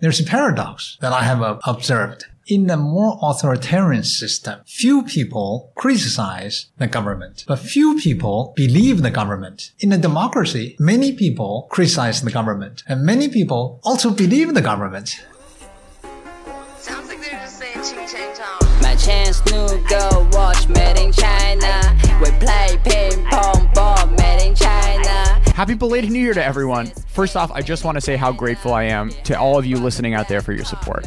There's a paradox that I have uh, observed. In a more authoritarian system, few people criticize the government, but few people believe the government. In a democracy, many people criticize the government, and many people also believe the government. Sounds like they're just saying ching chang chong. My chance new girl watch made in China. We play ping Happy belated New Year to everyone. First off, I just want to say how grateful I am to all of you listening out there for your support.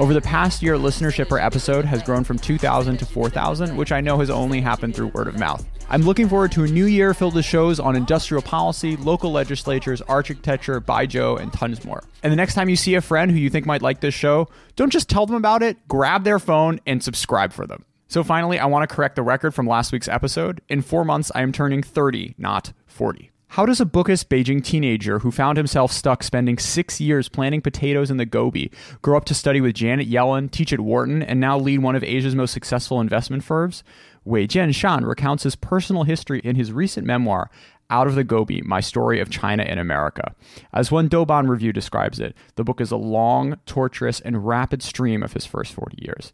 Over the past year, listenership per episode has grown from 2,000 to 4,000, which I know has only happened through word of mouth. I'm looking forward to a new year filled with shows on industrial policy, local legislatures, architecture, Baijiu, and tons more. And the next time you see a friend who you think might like this show, don't just tell them about it, grab their phone and subscribe for them. So finally, I want to correct the record from last week's episode. In four months, I am turning 30, not 40. How does a bookish Beijing teenager who found himself stuck spending six years planting potatoes in the Gobi grow up to study with Janet Yellen, teach at Wharton, and now lead one of Asia's most successful investment firms? Weijian Shan recounts his personal history in his recent memoir, Out of the Gobi My Story of China in America. As one Douban review describes it, the book is a long, torturous, and rapid stream of his first 40 years.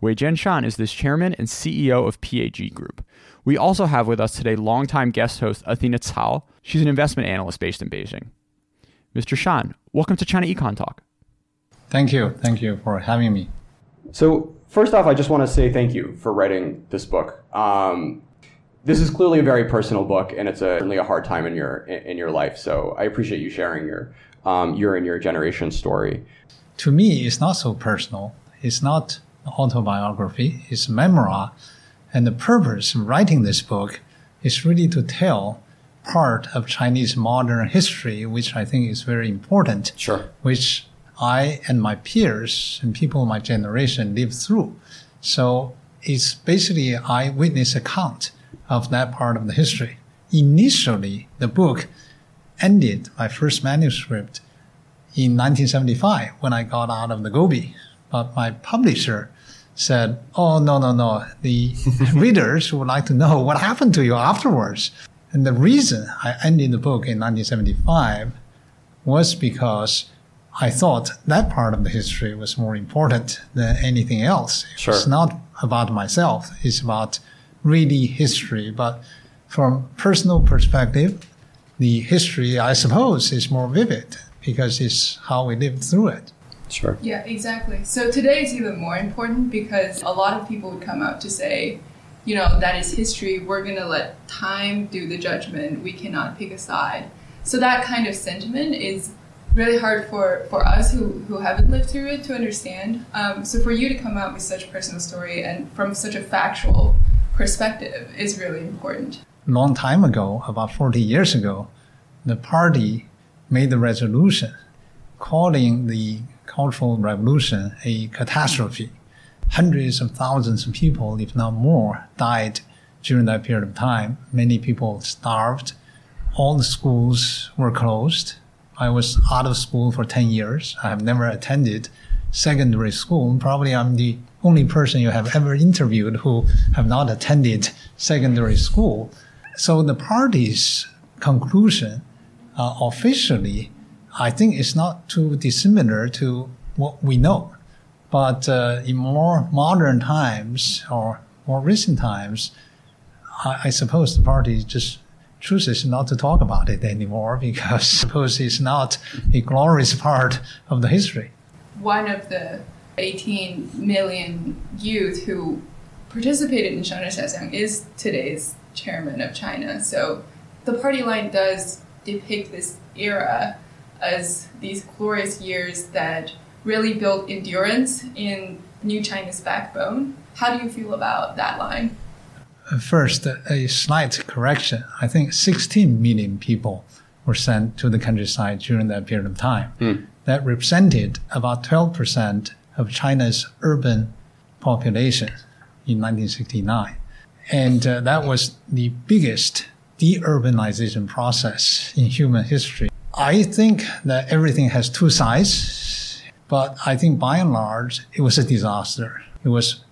Weijian Shan is the chairman and CEO of PAG Group. We also have with us today longtime guest host Athena Cao. She's an investment analyst based in Beijing. Mr. Shan, welcome to China Econ Talk. Thank you. Thank you for having me. So, first off, I just want to say thank you for writing this book. Um, this is clearly a very personal book, and it's a, certainly a hard time in your in your life. So, I appreciate you sharing your um, your and your generation story. To me, it's not so personal. It's not autobiography. It's memoir, and the purpose of writing this book is really to tell part of Chinese modern history, which I think is very important. Sure. Which I and my peers and people of my generation lived through. So it's basically an eyewitness account of that part of the history. Initially, the book ended my first manuscript in 1975 when I got out of the Gobi. But my publisher said, Oh, no, no, no. The readers would like to know what happened to you afterwards. And the reason I ended the book in 1975 was because I thought that part of the history was more important than anything else. Sure. It's not about myself. It's about really history. But from personal perspective, the history, I suppose, is more vivid because it's how we lived through it. Sure. Yeah, exactly. So today is even more important because a lot of people would come out to say, you know, that is history. We're going to let time do the judgment. We cannot pick a side. So that kind of sentiment is really hard for, for us who, who haven't lived through it to understand. Um, so for you to come out with such a personal story and from such a factual perspective is really important. Long time ago, about 40 years ago, the party made the resolution calling the Cultural Revolution a catastrophe. Hundreds of thousands of people, if not more, died during that period of time. Many people starved. All the schools were closed. I was out of school for 10 years. I have never attended secondary school. Probably I'm the only person you have ever interviewed who have not attended secondary school. So the party's conclusion uh, officially, I think, it's not too dissimilar to what we know. But uh, in more modern times or more recent times, I, I suppose the party just chooses not to talk about it anymore because I suppose it's not a glorious part of the history. One of the 18 million youth who participated in Xiaxiang is today's chairman of China. So the party line does depict this era as these glorious years that really built endurance in new China's backbone. How do you feel about that line? First, a slight correction. I think 16 million people were sent to the countryside during that period of time. That represented about 12% of China's urban population in 1969. And uh, that was the biggest deurbanization process in human history. I think that everything has two sides, but I think by and large, it was a disaster. It was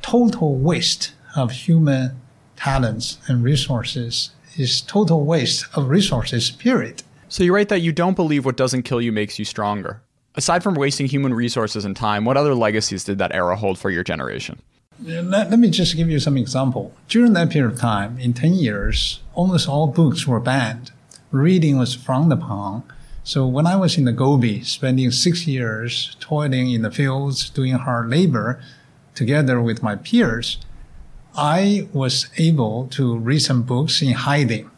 total waste of human talents and resources. It's total waste of resources, period. So you write that you don't believe what doesn't kill you makes you stronger. Aside from wasting human resources and time, what other legacies did that era hold for your generation? Let, let me just give you some example. During that period of time, in 10 years, almost all books were banned. Reading was frowned upon. So when I was in the Gobi, spending six years toiling in the fields, doing hard labor, together with my peers, I was able to read some books in hiding.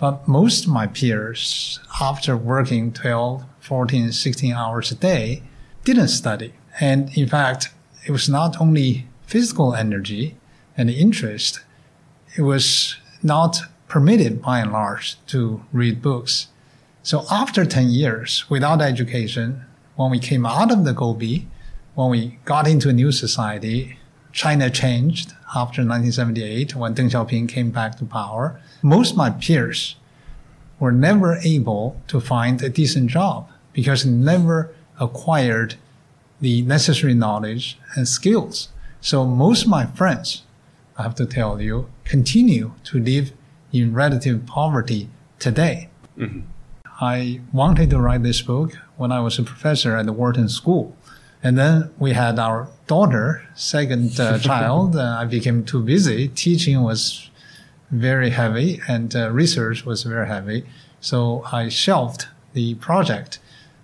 But most of my peers, after working 12, 14, 16 hours a day, didn't study. And in fact, it was not only physical energy and interest, it was not permitted by and large to read books. So after 10 years without education, when we came out of the Gobi, when we got into a new society, China changed after 1978 when Deng Xiaoping came back to power. Most of my peers were never able to find a decent job because they never acquired the necessary knowledge and skills. So most of my friends, I have to tell you, continue to live in relative poverty today. I wanted to write this book when I was a professor at the Wharton School. And then we had our daughter, second uh, child. Uh, I became too busy. Teaching was very heavy and uh, research was very heavy. So I shelved the project.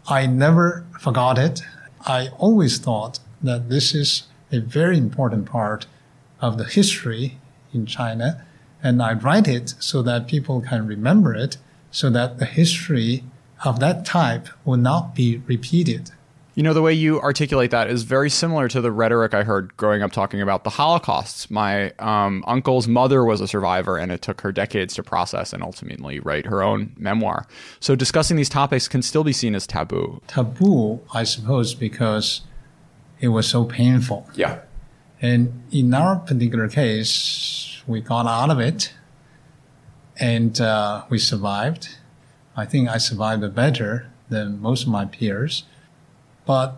I never forgot it. I always thought that this is a very important part of the history in China. And I write it so that people can remember it so that the history of that type will not be repeated. You know, the way you articulate that is very similar to the rhetoric I heard growing up talking about the Holocaust. My um, uncle's mother was a survivor, and it took her decades to process and ultimately write her own memoir. So, discussing these topics can still be seen as taboo. Taboo, I suppose, because it was so painful. Yeah. And in our particular case, we got out of it and uh, we survived. I think I survived better than most of my peers. But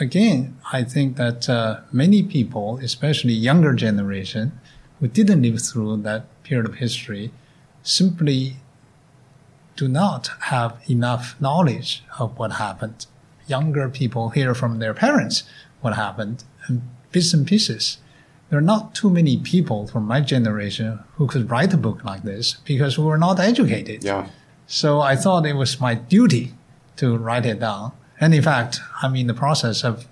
again, I think that uh, many people, especially younger generation, who didn't live through that period of history, simply do not have enough knowledge of what happened. Younger people hear from their parents what happened and bits and pieces. There are not too many people from my generation who could write a book like this because we were not educated. Yeah. So I thought it was my duty to write it down. And in fact, I'm in the process of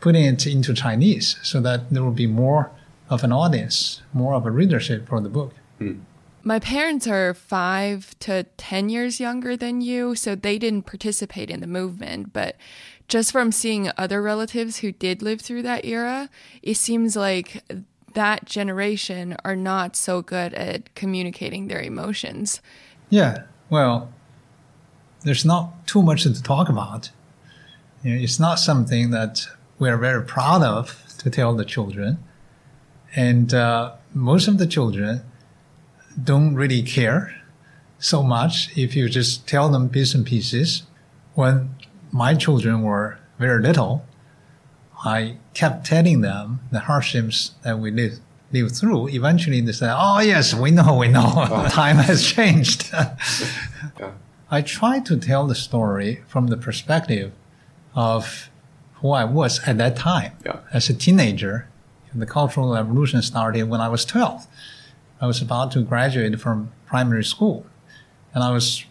putting it into Chinese so that there will be more of an audience, more of a readership for the book. Hmm. My parents are five to 10 years younger than you, so they didn't participate in the movement. But just from seeing other relatives who did live through that era, it seems like that generation are not so good at communicating their emotions. Yeah, well, there's not too much to talk about. You know, it's not something that we're very proud of to tell the children. And uh, most of the children don't really care so much if you just tell them bits and pieces. When my children were very little, I kept telling them the hardships that we lived live through. Eventually they said, Oh yes, we know, we know. Oh. Time has changed. I try to tell the story from the perspective of who I was at that time. Yeah. As a teenager, the Cultural Revolution started when I was 12. I was about to graduate from primary school. And I was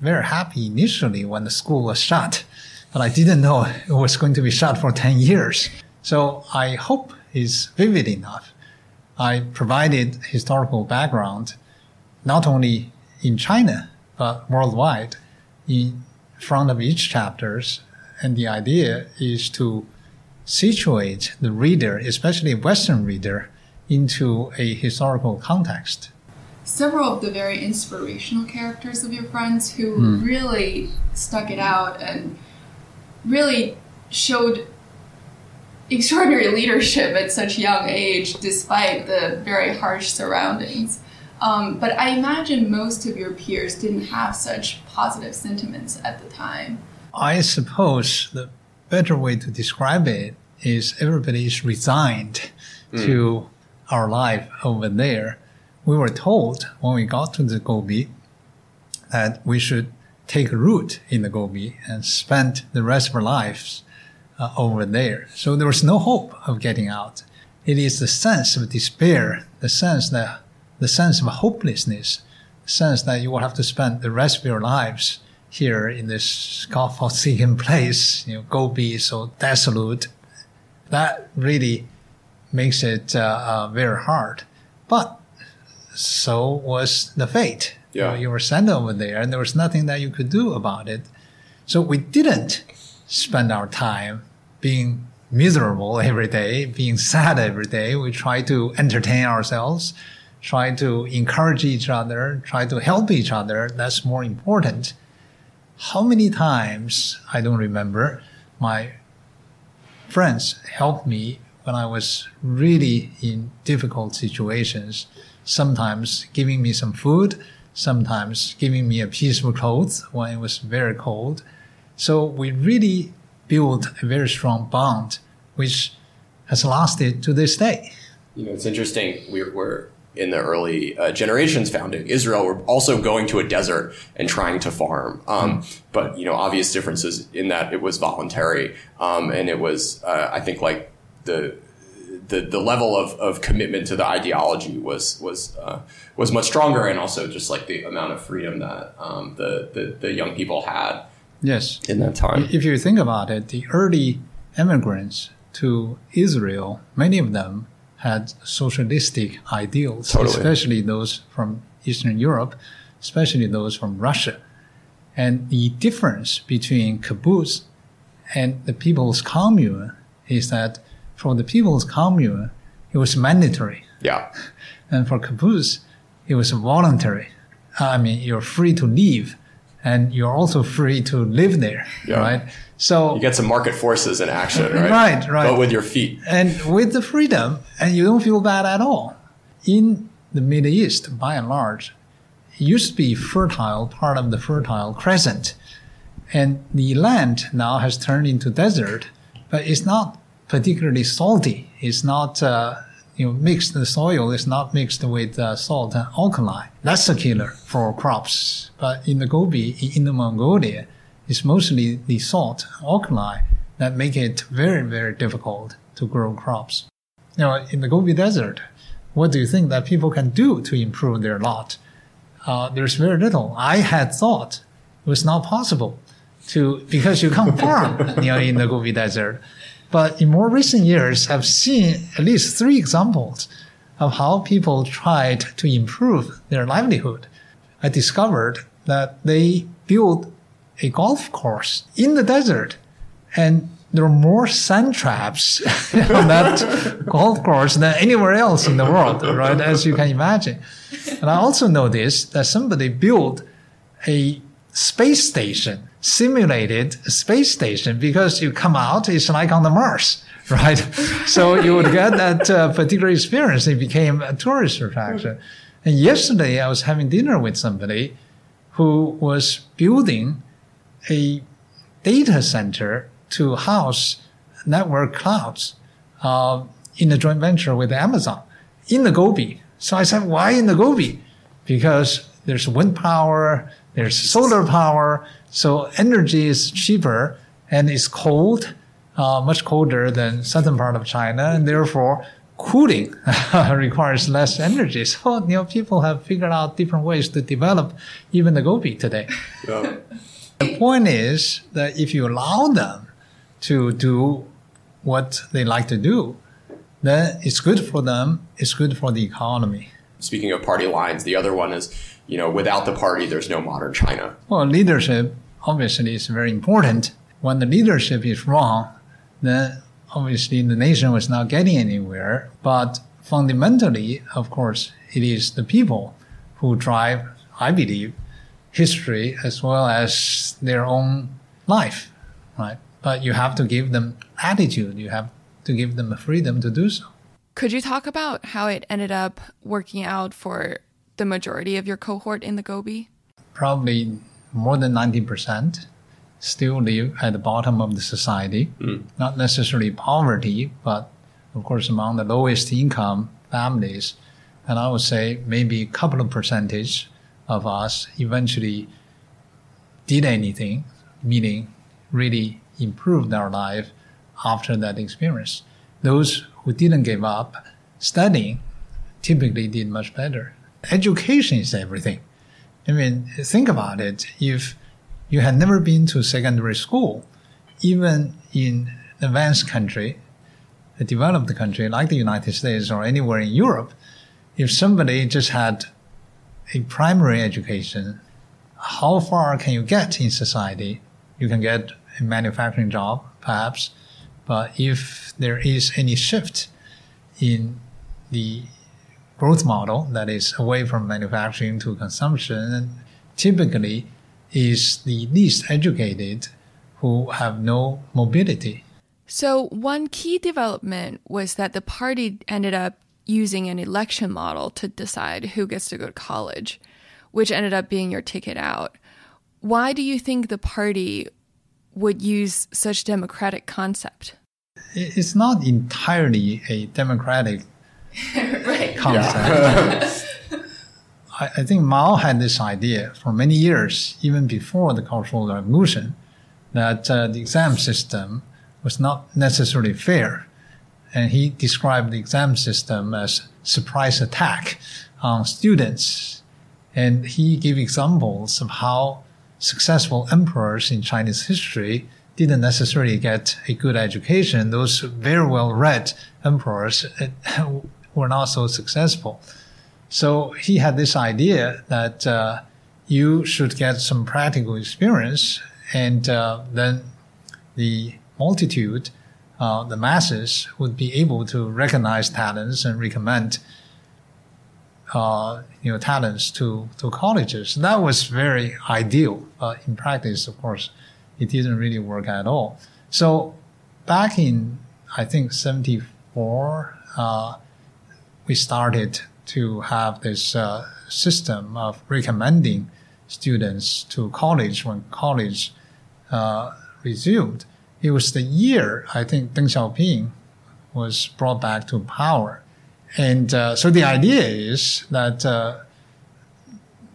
very happy initially when the school was shut, but I didn't know it was going to be shut for 10 years. So I hope it's vivid enough. I provided historical background, not only in China, but worldwide in front of each chapters. And the idea is to situate the reader, especially Western reader, into a historical context. several of the very inspirational characters of your friends who hmm. really stuck it out and really showed extraordinary leadership at such young age despite the very harsh surroundings. Um, but I imagine most of your peers didn't have such positive sentiments at the time. I suppose the better way to describe it is everybody is resigned to our life over there. We were told when we got to the Gobi that we should take root in the Gobi and spent the rest of our lives uh, over there. So there was no hope of getting out. It is the sense of despair, the sense that the sense of hopelessness, the sense that you will have to spend the rest of your lives here in this God-forsaken place, you know, Gobi is so desolate. That really makes it uh, uh, very hard. But so was the fate. Yeah. You, you were sent over there, and there was nothing that you could do about it. So we didn't spend our time being miserable every day, being sad every day. We try to entertain ourselves, try to encourage each other, try to help each other. That's more important. How many times, I don't remember, my friends helped me when I was really in difficult situations, sometimes giving me some food, sometimes giving me a piece of clothes when it was very cold. So we really built a very strong bond, which has lasted to this day. You know, it's interesting. We're, we're in the early uh, generations founding Israel. We're also going to a desert and trying to farm. Um, mm. But, you know, obvious differences in that it was voluntary. Um, and it was, uh, I think, like the the, the level of, of commitment to the ideology was was uh, was much stronger, and also just like the amount of freedom that um, the, the, the young people had. Yes, in that time. If you think about it, the early immigrants to Israel, many of them had socialistic ideals, totally. especially those from Eastern Europe, especially those from Russia. And the difference between kibbutz and the People's Commune is that for the People's Commune, it was mandatory. Yeah. And for kibbutz, it was voluntary. I mean, you're free to leave and you're also free to live there, yeah. right? So you get some market forces in action, right? Right, right. But with your feet. And with the freedom, and you don't feel bad at all. In the Middle East, by and large, it used to be fertile, part of the fertile crescent. And the land now has turned into desert, but it's not particularly salty. It's not, uh, you know, mixed, the soil is not mixed with uh, salt and alkali. That's a killer for crops. But in the Gobi, in the Mongolia, it's mostly the salt, alkali, that make it very, very difficult to grow crops. Now, in the Gobi Desert, what do you think that people can do to improve their lot? Uh, there's very little. I had thought it was not possible to, because you can't farm, you know, in the Gobi Desert. But in more recent years, I've seen at least three examples of how people tried to improve their livelihood. I discovered that they built a golf course in the desert and there are more sand traps on that golf course than anywhere else in the world, right? As you can imagine. And I also noticed that somebody built a space station simulated space station because you come out, it's like on the Mars, right? so you would get that uh, particular experience. It became a tourist attraction. And yesterday I was having dinner with somebody who was building a data center to house network clouds uh, in a joint venture with Amazon in the Gobi. So I said, why in the Gobi? Because there's wind power, there's solar power, so energy is cheaper and it's cold, uh, much colder than southern part of China, and therefore cooling requires less energy. So you know people have figured out different ways to develop even the Gobi today. Yeah. the point is that if you allow them to do what they like to do, then it's good for them. It's good for the economy. Speaking of party lines, the other one is, you know, without the party, there's no modern China. Well, leadership obviously is very important. When the leadership is wrong, then obviously the nation was not getting anywhere. But fundamentally, of course, it is the people who drive, I believe, history as well as their own life, right? But you have to give them attitude. You have to give them the freedom to do so. Could you talk about how it ended up working out for the majority of your cohort in the Gobi? Probably more than 90% still live at the bottom of the society. Mm. Not necessarily poverty, but of course among the lowest income families. And I would say maybe a couple of percentage of us eventually did anything, meaning really improved their life after that experience. Those who didn't give up studying typically did much better. Education is everything. I mean, think about it. If you had never been to secondary school, even in advanced country, a developed country like the United States or anywhere in Europe, if somebody just had a primary education, how far can you get in society? You can get a manufacturing job, perhaps, but if there is any shift in the growth model that is away from manufacturing to consumption, typically is the least educated who have no mobility. So, one key development was that the party ended up using an election model to decide who gets to go to college, which ended up being your ticket out. Why do you think the party would use such democratic concept? It's not entirely a democratic concept. I, I think Mao had this idea for many years, even before the Cultural Revolution, that uh, the exam system was not necessarily fair. And he described the exam system as surprise attack on students. And he gave examples of how successful emperors in Chinese history didn't necessarily get a good education. Those very well read emperors uh, were not so successful. So he had this idea that uh, you should get some practical experience, and uh, then the multitude, uh, the masses, would be able to recognize talents and recommend uh, you know talents to to colleges. That was very ideal. But in practice, of course, it didn't really work at all. So back in I think seventy four, uh, we started to have this uh, system of recommending students to college when college uh, resumed. It was the year I think Deng Xiaoping was brought back to power and uh, so the idea is that uh,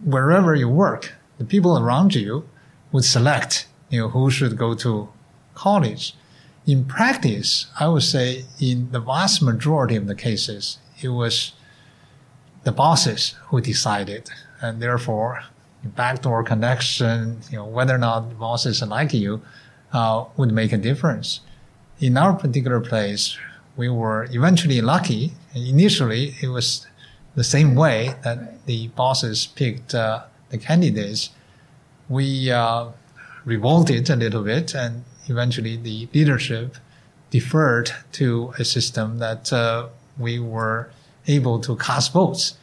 wherever you work, the people around you would select, you know, who should go to college. In practice, I would say in the vast majority of the cases, it was the bosses who decided, and therefore, backdoor connection, you know, whether or not bosses like you, uh, would make a difference. In our particular place, we were eventually lucky. Initially, it was the same way that the bosses picked uh, the candidates. We uh, revolted a little bit, and eventually the leadership deferred to a system that uh, we were able to cast votes.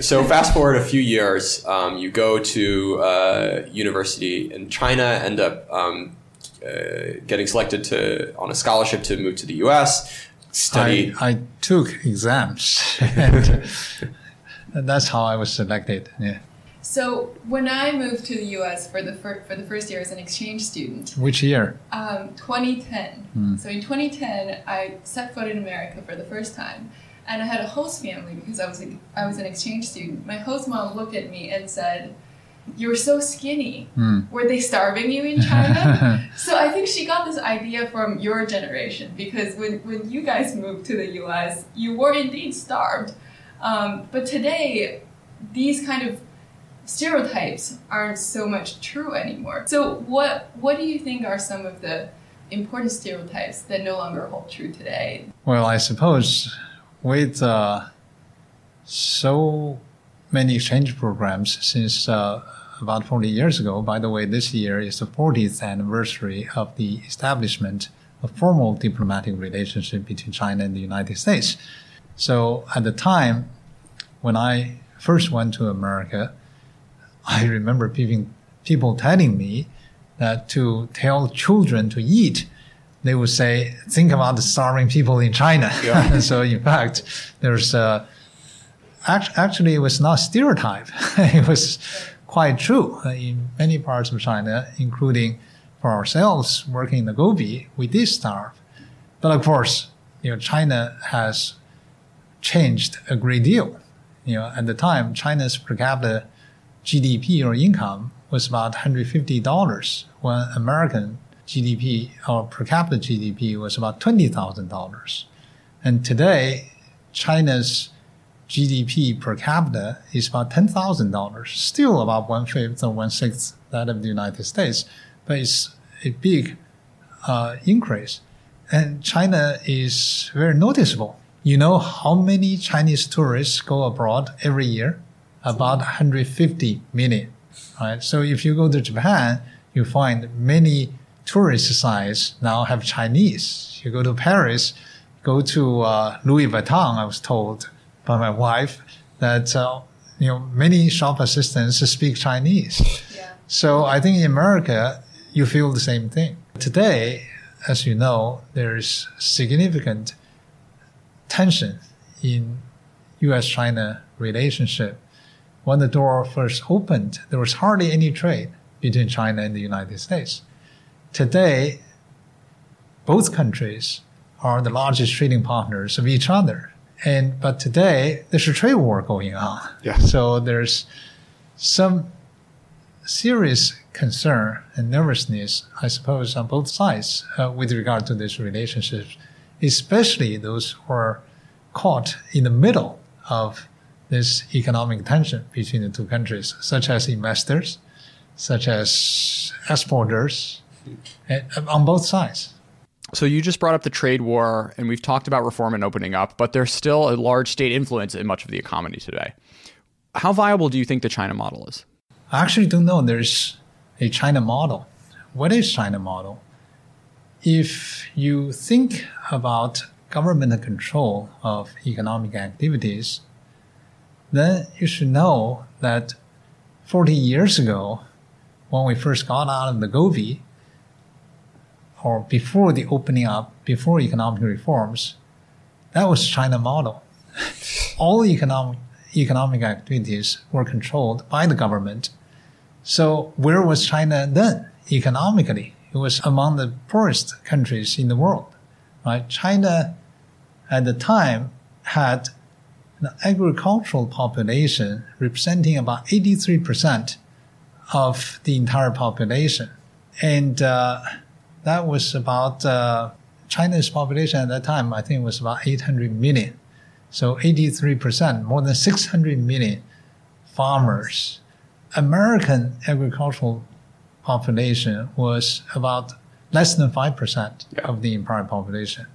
So fast forward a few years, um, you go to uh, university in China, end up um, uh, getting selected to on a scholarship to move to the U.S study? I, I took exams, and, and that's how I was selected. Yeah. So when I moved to the U.S. for the fir- for the first year as an exchange student, which year? Um, 2010. Mm. So in 2010, I set foot in America for the first time, and I had a host family because I was a, I was an exchange student. My host mom looked at me and said you're so skinny. Mm. Were they starving you in China? so I think she got this idea from your generation because when, when you guys moved to the US, you were indeed starved. Um, but today, these kind of stereotypes aren't so much true anymore. So what what do you think are some of the important stereotypes that no longer hold true today? Well, I suppose with uh, so many exchange programs since uh, about 40 years ago. By the way, this year is the 40th anniversary of the establishment of formal diplomatic relationship between China and the United States. So at the time when I first went to America, I remember people, people telling me that to tell children to eat, they would say, think about the starving people in China. Yeah. so in fact, there's a, actually it was not stereotype. it was quite true. In many parts of China, including for ourselves working in the Gobi, we did starve. But of course, you know, China has changed a great deal. You know, at the time, China's per capita GDP or income was about $150 when American GDP or per capita GDP was about $20,000. And today, China's GDP per capita is about $10,000, still about one fifth or one sixth that of the United States, but it's a big uh, increase. And China is very noticeable. You know how many Chinese tourists go abroad every year? About 150 million. Right. So if you go to Japan, you find many tourist sites now have Chinese. You go to Paris, go to uh, Louis Vuitton. I was told by my wife that uh, you know many shop assistants speak Chinese. Yeah. So I think in America you feel the same thing. Today, as you know, there's significant tension in U.S.-China relationship. When the door first opened, there was hardly any trade between China and the United States. Today, both countries are the largest trading partners of each other. And but today there's a trade war going on. Yeah. So there's some serious concern and nervousness, I suppose, on both sides uh, with regard to this relationship, especially those who are caught in the middle of this economic tension between the two countries, such as investors, such as exporters, uh, on both sides. So you just brought up the trade war, and we've talked about reform and opening up, but there's still a large state influence in much of the economy today. How viable do you think the China model is? I actually don't know there's a China model. What is China model? If you think about government control of economic activities, then you should know that 40 years ago, when we first got out of the Gobi, or before the opening up, before economic reforms, that was China model. All economic economic activities were controlled by the government. So where was China then economically? It was among the poorest countries in the world, right? China at the time had an agricultural population representing about 83% of the entire population. And uh, that was about uh, China's population at that time, I think was about 800 million. So 83%, more than 600 million farmers. American agricultural population was about less than 5% Yeah. of the entire population.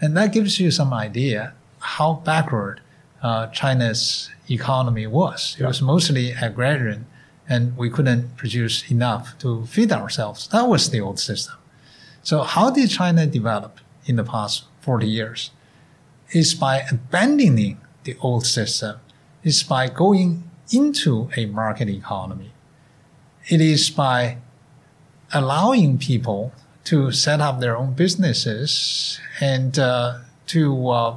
And that gives you some idea how backward uh, China's economy was. It Yeah. was mostly agrarian, and we couldn't produce enough to feed ourselves. That was the old system. So how did China develop in the past 40 years? Is by abandoning the old system. Is by going into a market economy. It is by allowing people to set up their own businesses and uh, to uh,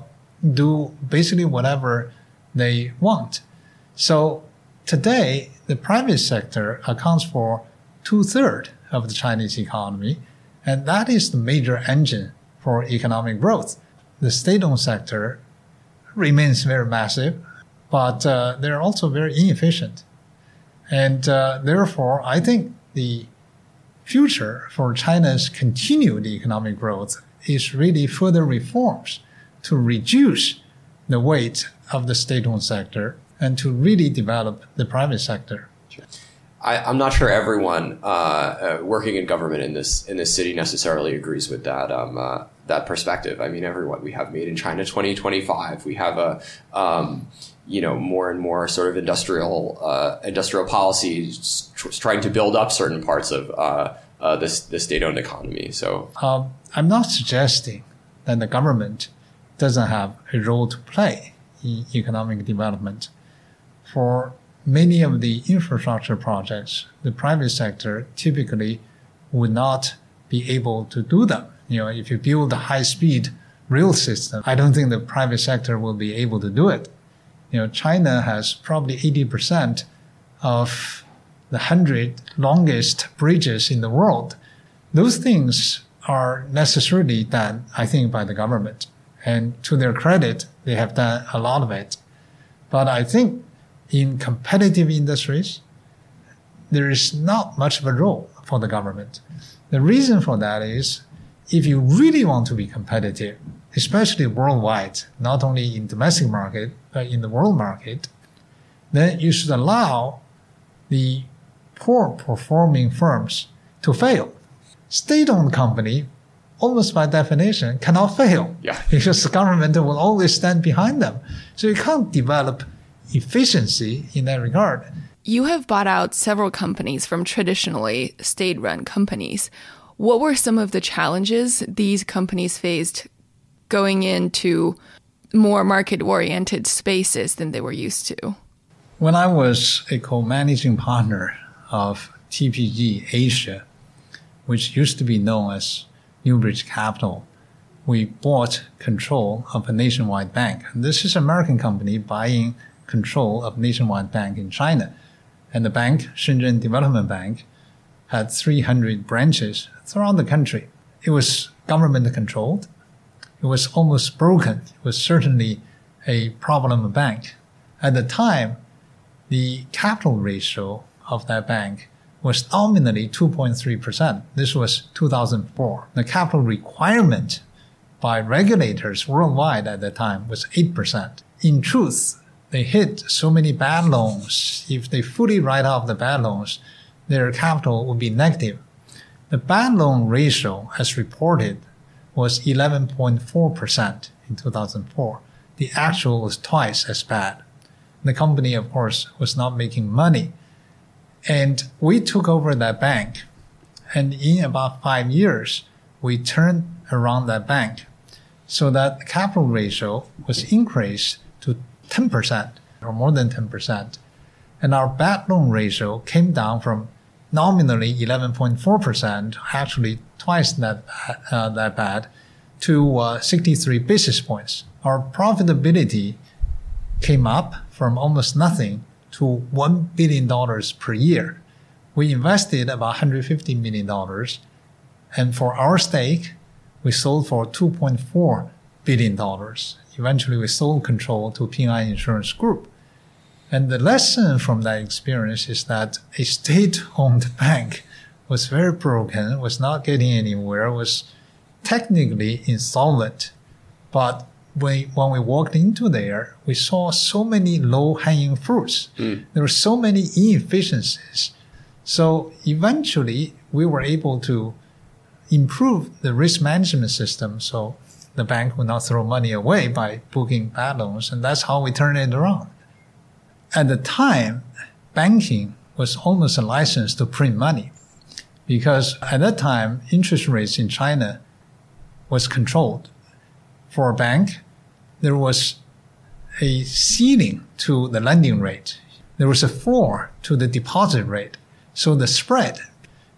do basically whatever they want. So today, the private sector accounts for two thirds of the Chinese economy, and that is the major engine for economic growth. The state-owned sector remains very massive, but uh, they're also very inefficient. And uh, therefore, I think the future for China's continued economic growth is really further reforms to reduce the weight of the state-owned sector and to really develop the private sector. I, I'm not sure everyone uh, uh, working in government in this in this city necessarily agrees with that um, uh, that perspective. I mean, everyone we have Made in China 2025. We have a um, you know more and more sort of industrial uh, industrial policies tr- trying to build up certain parts of uh, uh, this the state owned economy. So Um, I'm not suggesting that the government doesn't have a role to play in economic development. For many of the infrastructure projects, the private sector typically would not be able to do them. You know, if you build a high speed rail system, I don't think the private sector will be able to do it. You know, China has probably 80% of the 100 longest bridges in the world. Those things are necessarily done, I think, by the government. And to their credit, they have done a lot of it. But I think in competitive industries, there is not much of a role for the government. The reason for that is if you really want to be competitive, especially worldwide, not only in domestic market, but in the world market, then you should allow the poor performing firms to fail. State-owned company, almost by definition, cannot fail. Yeah. Because the government will always stand behind them. So you can't develop efficiency in that regard. You have bought out several companies from traditionally state run companies. What were some of the challenges these companies faced going into more market oriented spaces than they were used to? When I was a co-managing partner of TPG Asia, which used to be known as Newbridge Capital, we bought control of a nationwide bank. This is an American company buying control of nationwide bank in China. And the bank, Shenzhen Development Bank, had 300 branches throughout the country. It was government controlled. It was almost broken. It was certainly a problem bank. At the time, the capital ratio of that bank was nominally 2.3%. This was 2004. The capital requirement by regulators worldwide at that time was 8%. In truth, they hit so many bad loans. If they fully write off the bad loans, their capital would be negative. The bad loan ratio, as reported, was 11.4% in 2004. The actual was twice as bad. The company, of course, was not making money. And we took over that bank. And in about five years, we turned around that bank so that the capital ratio was increased to 10% or more than 10%. And our bad loan ratio came down from nominally 11.4%, actually twice that, uh, that bad, to uh, 63 basis points. Our profitability came up from almost nothing to $1 billion per year. We invested about $150 million. And for our stake, we sold for $2.4 billion. Eventually, we sold control to An Insurance Group. And the lesson from that experience is that a state-owned bank was very broken, was not getting anywhere, was technically insolvent. But when, when we walked into there, we saw so many low-hanging fruits. Mm. There were so many inefficiencies. So eventually, we were able to improve the risk management system so the bank would not throw money away by booking bad loans. And that's how we turned it around. At the time, banking was almost a license to print money because at that time, interest rates in China was controlled. For a bank, there was a ceiling to the lending rate. There was a floor to the deposit rate. So the spread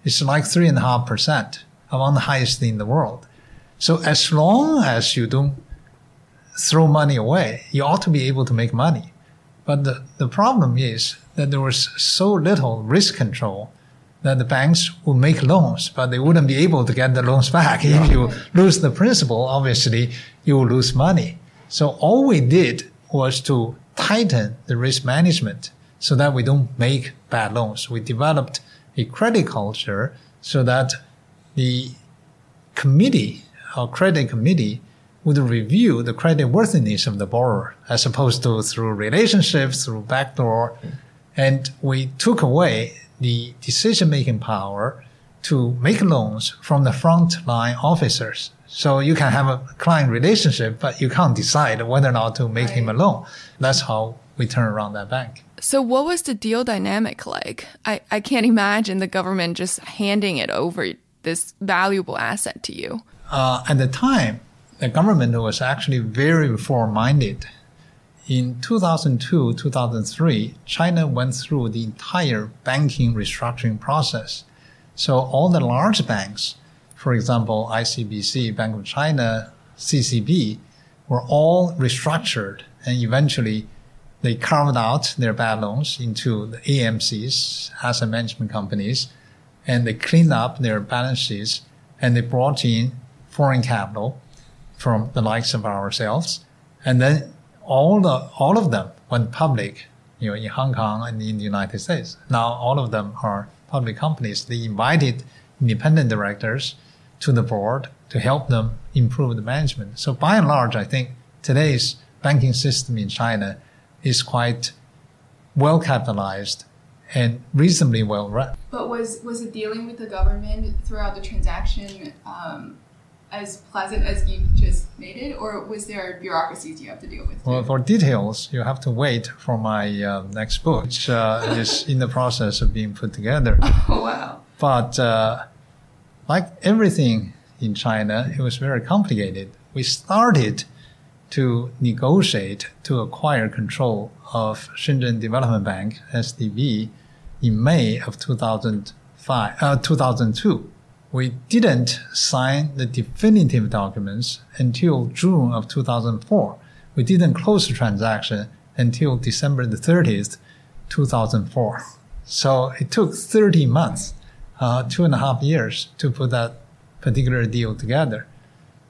is like three and a half percent, among the highest in the world. So as long as you don't throw money away, you ought to be able to make money. But the, the problem is that there was so little risk control that the banks would make loans, but they wouldn't be able to get the loans back. If you lose the principal, obviously you will lose money. So all we did was to tighten the risk management so that we don't make bad loans. We developed a credit culture so that the committee, our credit committee, would review the credit worthiness of the borrower as opposed to through relationships, through backdoor. And we took away the decision making power to make loans from the frontline officers. So you can have a client relationship, but you can't decide whether or not to make him a loan. That's how we turn around that bank. So, what was the deal dynamic like? I, I can't imagine the government just handing it over this valuable asset to you. Uh, at the time, the government was actually very reform minded. In 2002, 2003, China went through the entire banking restructuring process. So all the large banks, for example, ICBC, Bank of China, CCB, were all restructured and eventually they carved out their bad loans into the AMCs, asset management companies, and they cleaned up their balance sheets and they brought in foreign capital from the likes of ourselves. And then all the all of them went public you know, in Hong Kong and in the United States. Now all of them are public companies. They invited independent directors to the board to help them improve the management. So by and large, I think today's banking system in China is quite well capitalized and reasonably well run. But was was it dealing with the government throughout the transaction um, as pleasant as you just made it, or was there bureaucracies you have to deal with? Well, for details, you have to wait for my uh, next book, which uh, is in the process of being put together. Oh wow! But uh, like everything in China, it was very complicated. We started to negotiate to acquire control of Shenzhen Development Bank (SDB) in May of 2005, uh, 2002. We didn't sign the definitive documents until June of 2004. We didn't close the transaction until December the 30th, 2004. So it took 30 months, uh, two and a half years to put that particular deal together.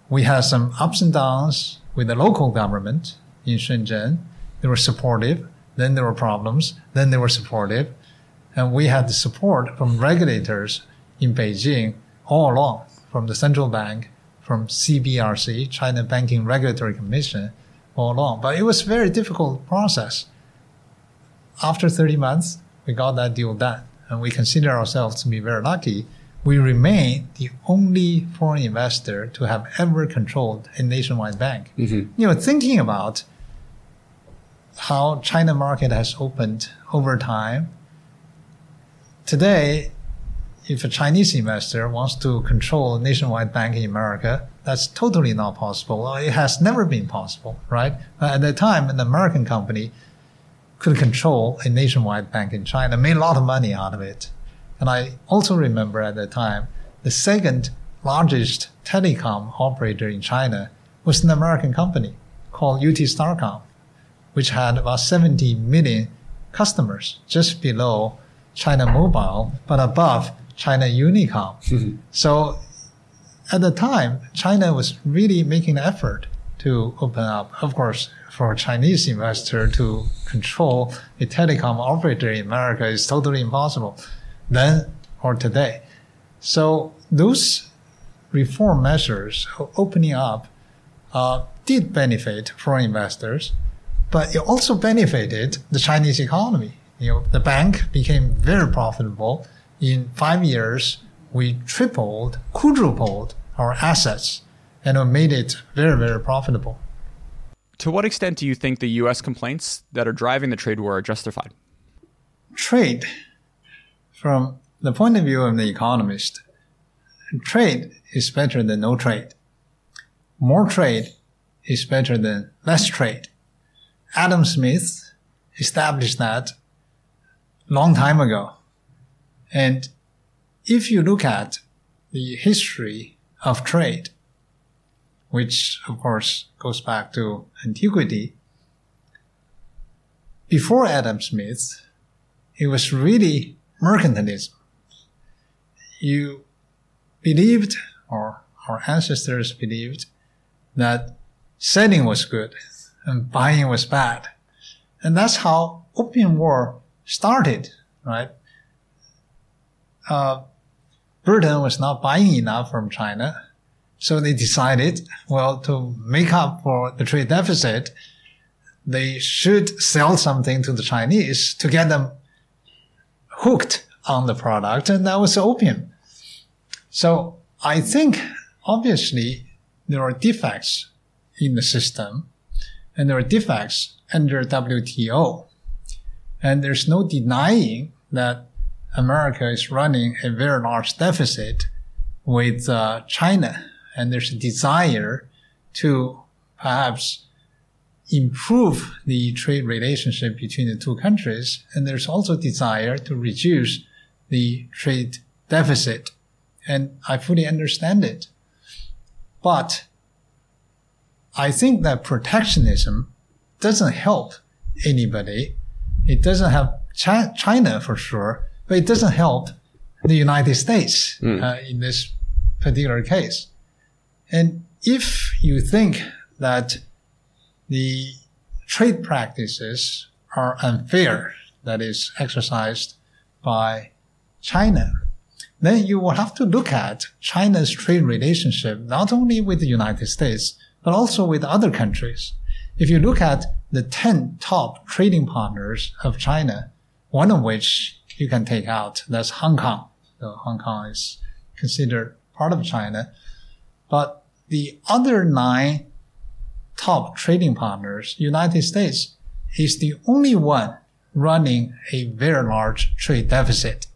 We had some ups and downs with the local government in Shenzhen. They were supportive. Then there were problems. Then they were supportive. And we had the support from regulators in Beijing all along, from the central bank, from CBRC, China Banking Regulatory Commission, all along. But it was a very difficult process. After 30 months, we got that deal done. And we consider ourselves to be very lucky. We remain the only foreign investor to have ever controlled a nationwide bank. Mm-hmm. You know, thinking about how China market has opened over time, today, if a Chinese investor wants to control a nationwide bank in America, that's totally not possible. It has never been possible, right? At that time, an American company could control a nationwide bank in China, made a lot of money out of it. And I also remember at that time, the second largest telecom operator in China was an American company called UTStarcom, which had about 70 million customers just below China Mobile, but above China Unicom. Mm-hmm. so at the time, China was really making an effort to open up. Of course, for a Chinese investor to control a telecom operator in America is totally impossible then or today. So those reform measures opening up uh, did benefit foreign investors, but it also benefited the Chinese economy. You know, the bank became very profitable. In five years, we tripled, quadrupled our assets, and we made it very, very profitable. To what extent do you think the U.S. complaints that are driving the trade war are justified? Trade, from the point of view of the economist, trade is better than no trade. More trade is better than less trade. Adam Smith established that long time ago. And if you look at the history of trade, which of course goes back to antiquity, before Adam Smith, it was really mercantilism. You believed, or our ancestors believed, that selling was good and buying was bad. And that's how Opium War started, right? Uh, Britain was not buying enough from China. So they decided, well, to make up for the trade deficit, they should sell something to the Chinese to get them hooked on the product. And that was opium. So I think obviously there are defects in the system and there are defects under WTO. And there's no denying that America is running a very large deficit with uh, China. And there's a desire to perhaps improve the trade relationship between the two countries. And there's also desire to reduce the trade deficit. And I fully understand it. But I think that protectionism doesn't help anybody. It doesn't help Chi- China for sure, but it doesn't help the United States uh, in this particular case. And if you think that the trade practices are unfair that is exercised by China, then you will have to look at China's trade relationship not only with the United States, but also with other countries. If you look at the 10 top trading partners of China, one of which you can take out, that's Hong Kong. So Hong Kong is considered part of China. But the other nine top trading partners, United States is the only one running a very large trade deficit.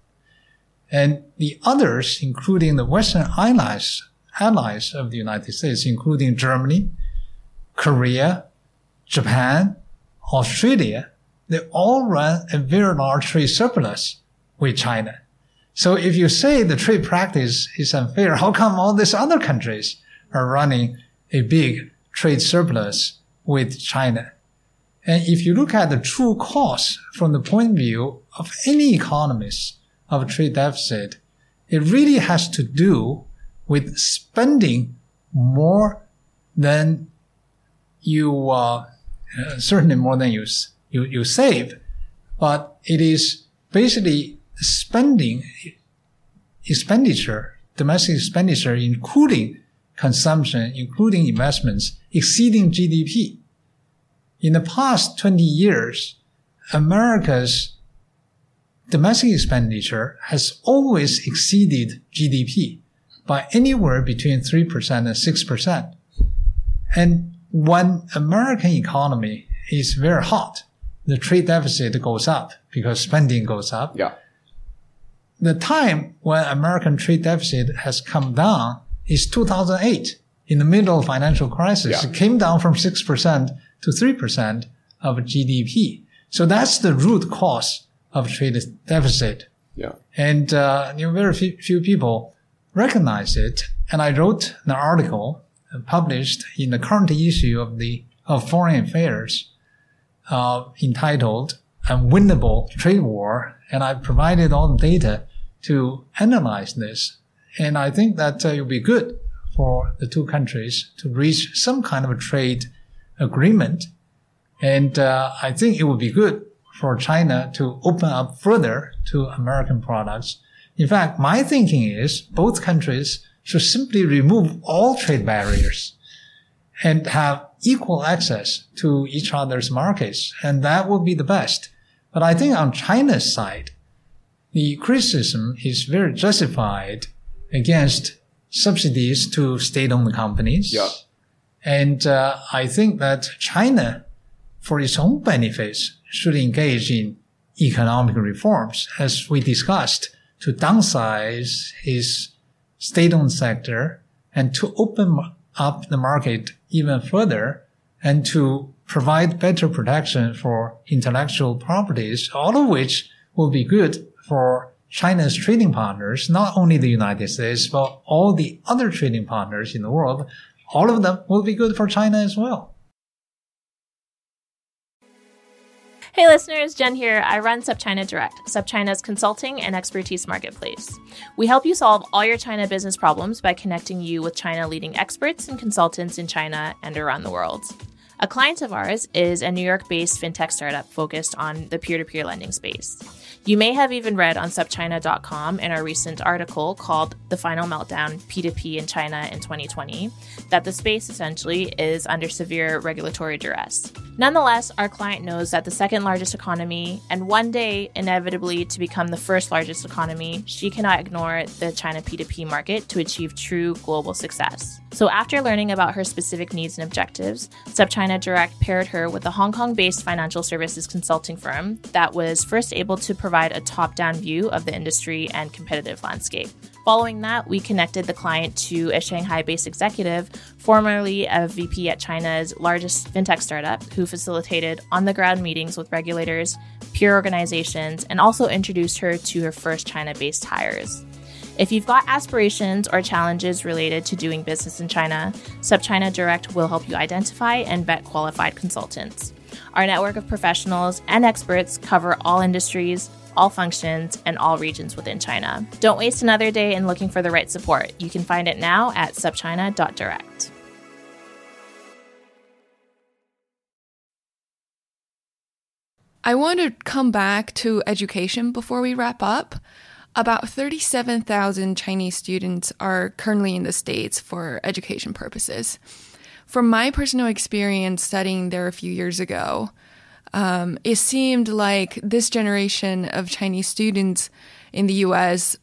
And the others, including the Western allies, allies of the United States, including Germany, Korea, Japan, Australia, they all run a very large trade surplus with China. So if you say the trade practice is unfair, how come all these other countries are running a big trade surplus with China? And if you look at the true cost from the point of view of any economist of trade deficit, it really has to do with spending more than you, uh, certainly more than you, you, you save, but it is basically spending expenditure, domestic expenditure, including consumption, including investments, exceeding GDP. In the past 20 years, America's domestic expenditure has always exceeded GDP by anywhere between 3% and 6%. And when American economy is very hot, the trade deficit goes up because spending goes up. Yeah. The time when American trade deficit has come down is 2008 in the middle of financial crisis. Yeah. It came down from 6% to 3% of GDP. So that's the root cause of trade deficit. Yeah. And, uh, you know, very few, few people recognize it. And I wrote an article uh, published in the current issue of the, of Foreign Affairs, uh, entitled Unwinnable Trade War. And I provided all the data to analyze this. And I think that uh, it will be good for the two countries to reach some kind of a trade agreement. And uh, I think it would be good for China to open up further to American products. In fact, my thinking is both countries should simply remove all trade barriers and have equal access to each other's markets. And that would be the best. But I think on China's side, the criticism is very justified against subsidies to state-owned companies. Yeah. And uh, I think that China, for its own benefits, should engage in economic reforms, as we discussed, to downsize its state-owned sector and to open up the market even further and to provide better protection for intellectual properties, all of which will be good for China's trading partners, not only the United States, but all the other trading partners in the world. All of them will be good for China as well. Hey listeners, Jen here. I run SupChina Direct, SupChina's consulting and expertise marketplace. We help you solve all your China business problems by connecting you with China leading experts and consultants in China and around the world. A client of ours is a New York based fintech startup focused on the peer to peer lending space. You may have even read on SupChina.com in our recent article called The Final Meltdown P2P in China in 2020 that the space essentially is under severe regulatory duress. Nonetheless, our client knows that the second largest economy, and one day inevitably to become the first largest economy, she cannot ignore the China P2P market to achieve true global success. So, after learning about her specific needs and objectives, SupChina Direct paired her with a Hong Kong based financial services consulting firm that was first able to provide a top down view of the industry and competitive landscape. Following that, we connected the client to a Shanghai based executive, formerly a VP at China's largest fintech startup, who facilitated on the ground meetings with regulators, peer organizations, and also introduced her to her first China based hires. If you've got aspirations or challenges related to doing business in China, SupChina Direct will help you identify and vet qualified consultants. Our network of professionals and experts cover all industries, all functions, and all regions within China. Don't waste another day in looking for the right support. You can find it now at supchina.direct. I want to come back to education before we wrap up. About 37,000 Chinese students are currently in the States for education purposes. From my personal experience studying there a few years ago, um, it seemed like this generation of Chinese students in the US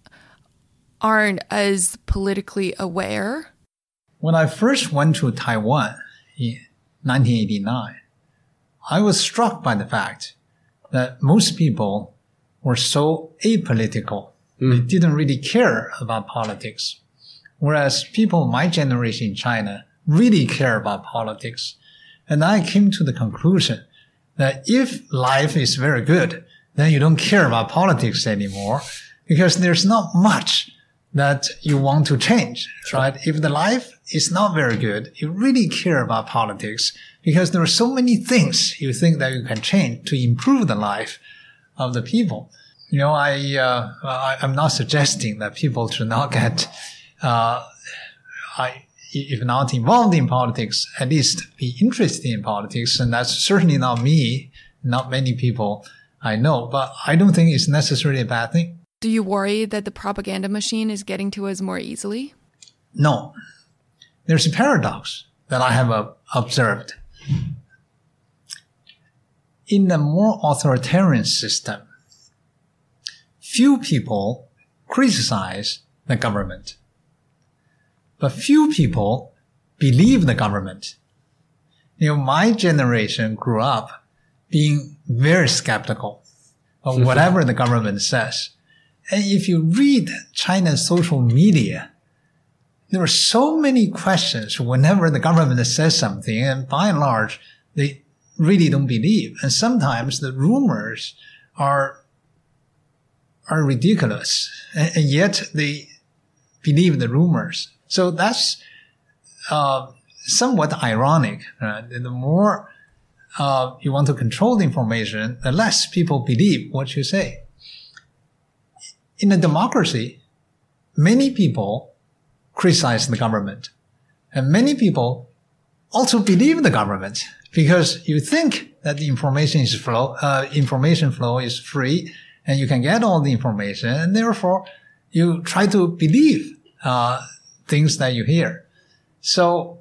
aren't as politically aware. When I first went to Taiwan in 1989, I was struck by the fact that most people were so apolitical. They didn't really care about politics. Whereas people my generation in China really care about politics. And I came to the conclusion that if life is very good, then you don't care about politics anymore because there's not much that you want to change, right? If the life is not very good, you really care about politics because there are so many things you think that you can change to improve the life of the people. You know, I, uh, I I'm not suggesting that people should not get, uh, I, if not involved in politics, at least be interested in politics. And that's certainly not me, not many people I know, but I don't think it's necessarily a bad thing. Do you worry that the propaganda machine is getting to us more easily? No. There's a paradox that I have uh, observed. In a more authoritarian system, few people criticize the government, but few people believe the government. You know, my generation grew up being very skeptical of whatever the government says. And if you read China's social media, there are so many questions whenever the government says something, and by and large, they really don't believe. And sometimes the rumors are are ridiculous, and, and yet they believe the rumors. So that's uh, somewhat ironic. Right? The more uh, you want to control the information, the less people believe what you say. In a democracy, many people criticize the government, and many people also believe the government because you think that the information is flow, uh, information flow is free, and you can get all the information, and therefore you try to believe uh, things that you hear. So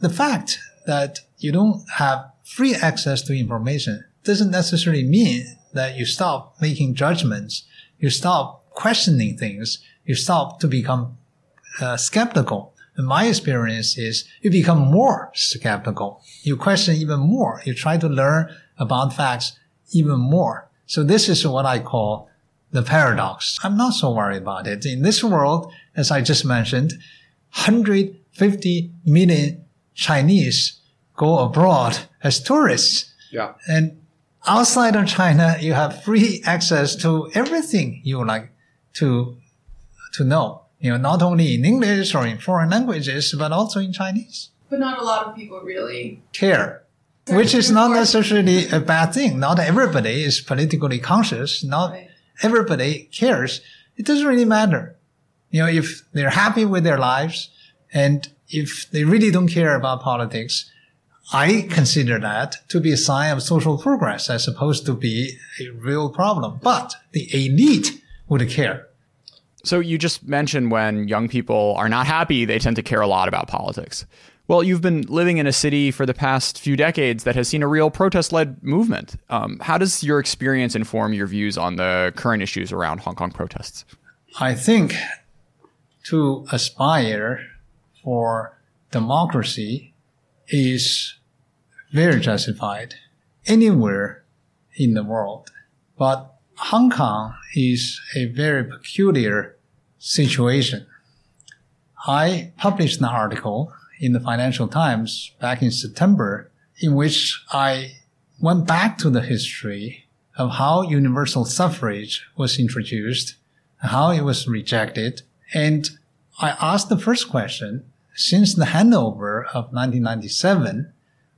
the fact that you don't have free access to information doesn't necessarily mean that you stop making judgments, you stop questioning things, you stop to become uh, skeptical. And my experience is you become more skeptical. You question even more. You try to learn about facts even more. So this is what I call the paradox. I'm not so worried about it. In this world, as I just mentioned, 150 million Chinese go abroad as tourists. Yeah. And outside of China, you have free access to everything you like to, to know. You know, not only in English or in foreign languages, but also in Chinese. But not a lot of people really. Care. Which is not necessarily a bad thing. Not everybody is politically conscious. Not Right. everybody cares. It doesn't really matter. You know, if they're happy with their lives and if they really don't care about politics, I consider that to be a sign of social progress as opposed to be a real problem. But the elite would care. So you just mentioned when young people are not happy, they tend to care a lot about politics. Well, you've been living in a city for the past few decades that has seen a real protest led movement. Um, how does your experience inform your views on the current issues around Hong Kong protests? I think to aspire for democracy is very justified anywhere in the world. But Hong Kong is a very peculiar situation. I published an article in the Financial Times back in September in which I went back to the history of how universal suffrage was introduced, how it was rejected, and I asked the first question, since the handover of 1997,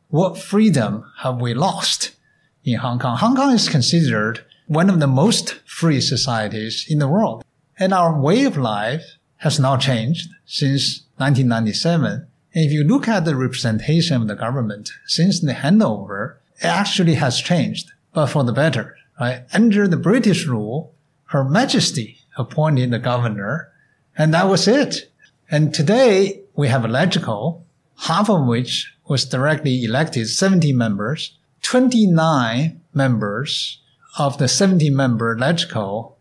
what freedom have we lost in Hong Kong? Hong Kong is considered one of the most free societies in the world. And our way of life has not changed since 1997. If you look at the representation of the government since the handover, it actually has changed. but for the better. Right? Under the British rule, Her Majesty appointed the governor, and that was it. And today we have a LegCo, half of which was directly elected, 70 members, 29 members of the 70 member LegCo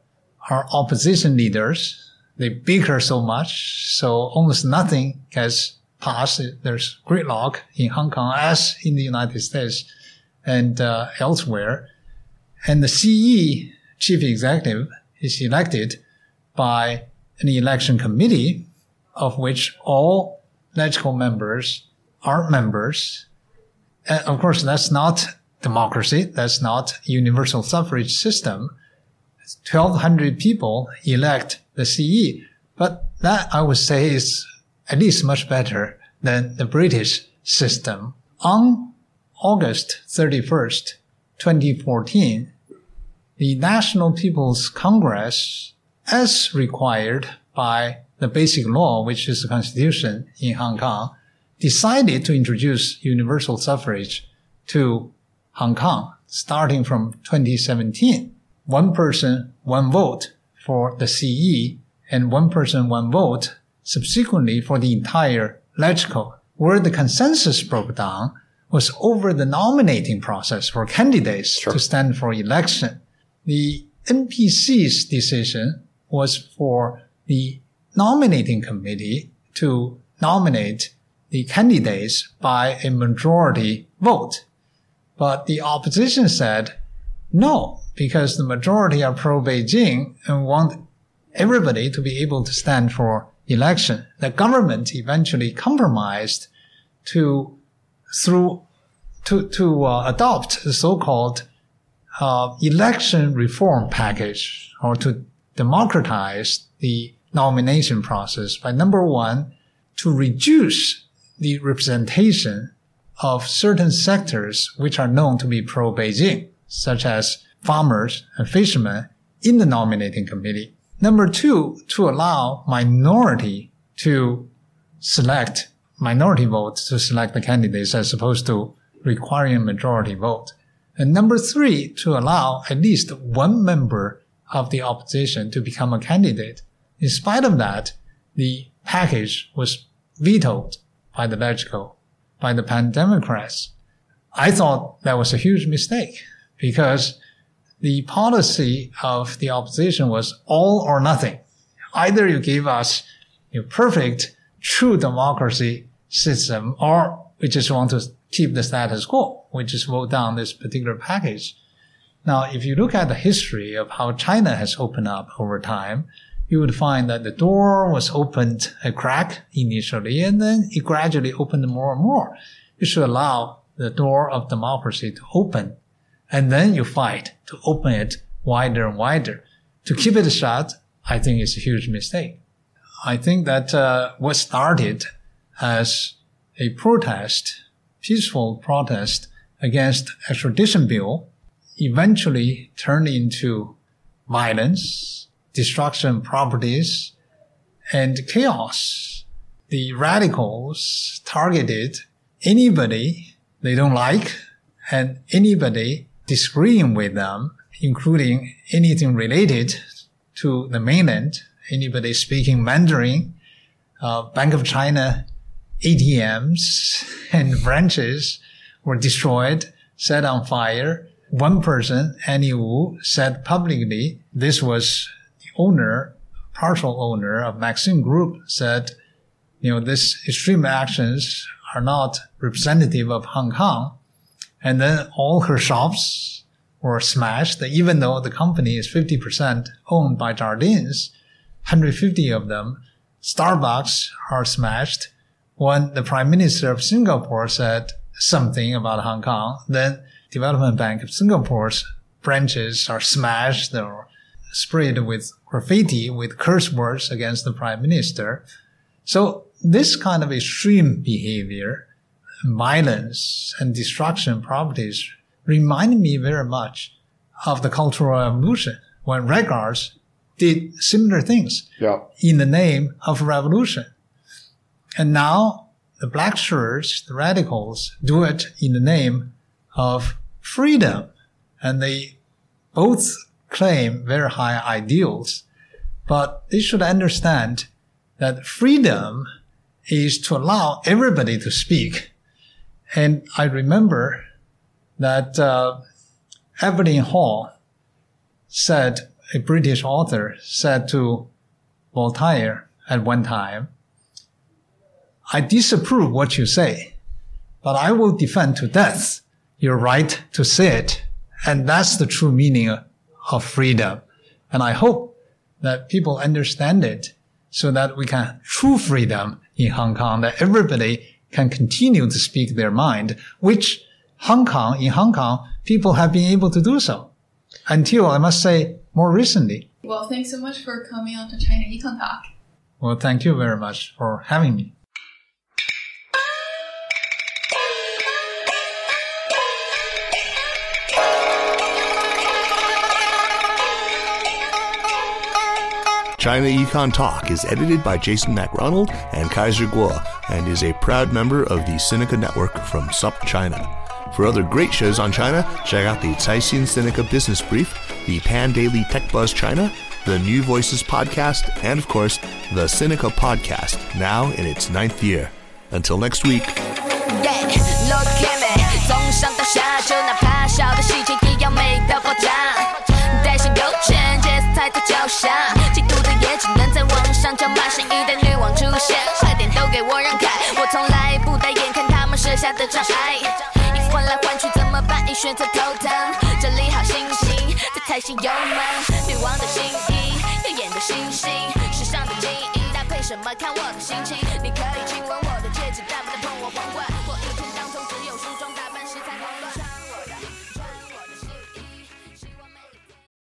are opposition leaders. They bicker so much, so almost nothing gets passed. There's gridlock in Hong Kong as in the United States and uh, elsewhere. And the CE chief executive is elected by an election committee of which all LegCo members are members. And of course, that's not democracy. That's not universal suffrage system. 1200 people elect the CE. But that I would say is at least much better than the British system. On August 31st, 2014, the National People's Congress, as required by the basic law, which is the constitution in Hong Kong, decided to introduce universal suffrage to Hong Kong starting from 2017. One person, one vote for the CE and one person, one vote subsequently for the entire LegCo. Where the consensus broke down was over the nominating process for candidates Sure. to stand for election. The NPC's decision was for the nominating committee to nominate the candidates by a majority vote. But the opposition said no, because the majority are pro Beijing and want everybody to be able to stand for election. The government eventually compromised to through to to uh, adopt the so-called uh, election reform package or to democratize the nomination process by number one to reduce the representation of certain sectors which are known to be pro Beijing, such as farmers and fishermen in the nominating committee. Number two, to allow minority to select minority votes to select the candidates as opposed to requiring a majority vote. And number three, to allow at least one member of the opposition to become a candidate. In spite of that, the package was vetoed by the LegCo, by the Pan Democrats. I thought that was a huge mistake because the policy of the opposition was all or nothing. Either you give us a perfect, true democracy system, or we just want to keep the status quo. We just vote down this particular package. Now, if you look at the history of how China has opened up over time, you would find that the door was opened a crack initially, and then it gradually opened more and more. You should allow the door of democracy to open, and then you fight to open it wider and wider. To keep it shut, I think is a huge mistake. I think that uh, what started as a protest, peaceful protest against extradition bill, eventually turned into violence, destruction of properties, and chaos. The radicals targeted anybody they don't like and anybody disagreeing with them, including anything related to the mainland, anybody speaking Mandarin, uh, Bank of China ATMs and branches were destroyed, set on fire. One person, Annie Wu, said publicly, this was the owner, partial owner of Maxim Group, said, you know, this extreme actions are not representative of Hong Kong. And then all her shops were smashed, even though the company is 50% owned by Jardines, 150 of them. Starbucks are smashed. When the prime minister of Singapore said something about Hong Kong, then Development Bank of Singapore's branches are smashed or sprayed with graffiti with curse words against the prime minister. So this kind of extreme behavior, violence and destruction properties remind me very much of the Cultural Revolution when Red Guards did similar things Yeah. in the name of revolution. And now the black shirts, the radicals, do it in the name of freedom and they both claim very high ideals, but they should understand that freedom is to allow everybody to speak. And I remember that uh, Evelyn Hall said, a British author said to Voltaire at one time, I disapprove what you say, but I will defend to death your right to say it. And that's the true meaning of freedom. And I hope that people understand it so that we can have true freedom in Hong Kong, that everybody can continue to speak their mind, which Hong Kong, in Hong Kong, people have been able to do so until I must say more recently. Well, thanks so much for coming on to China Econ Talk. Well, thank you very much for having me. China Econ Talk is edited by Jason MacRonald and Kaiser Kuo and is a proud member of the Sinica Network from SupChina. For other great shows on China, check out the Caixin Sinica Business Brief, the Pandaily Tech Buzz China, the New Voices Podcast, and of course, the Sinica Podcast, now in its ninth year. Until next week. Yeah, 我让开！我从来不带眼看他们设下的障碍，衣服换来换去怎么办？一选择头疼，整理好心情，再踩下油门，女王的新衣，耀眼的星星，时尚的精英，搭配什么看我的心情。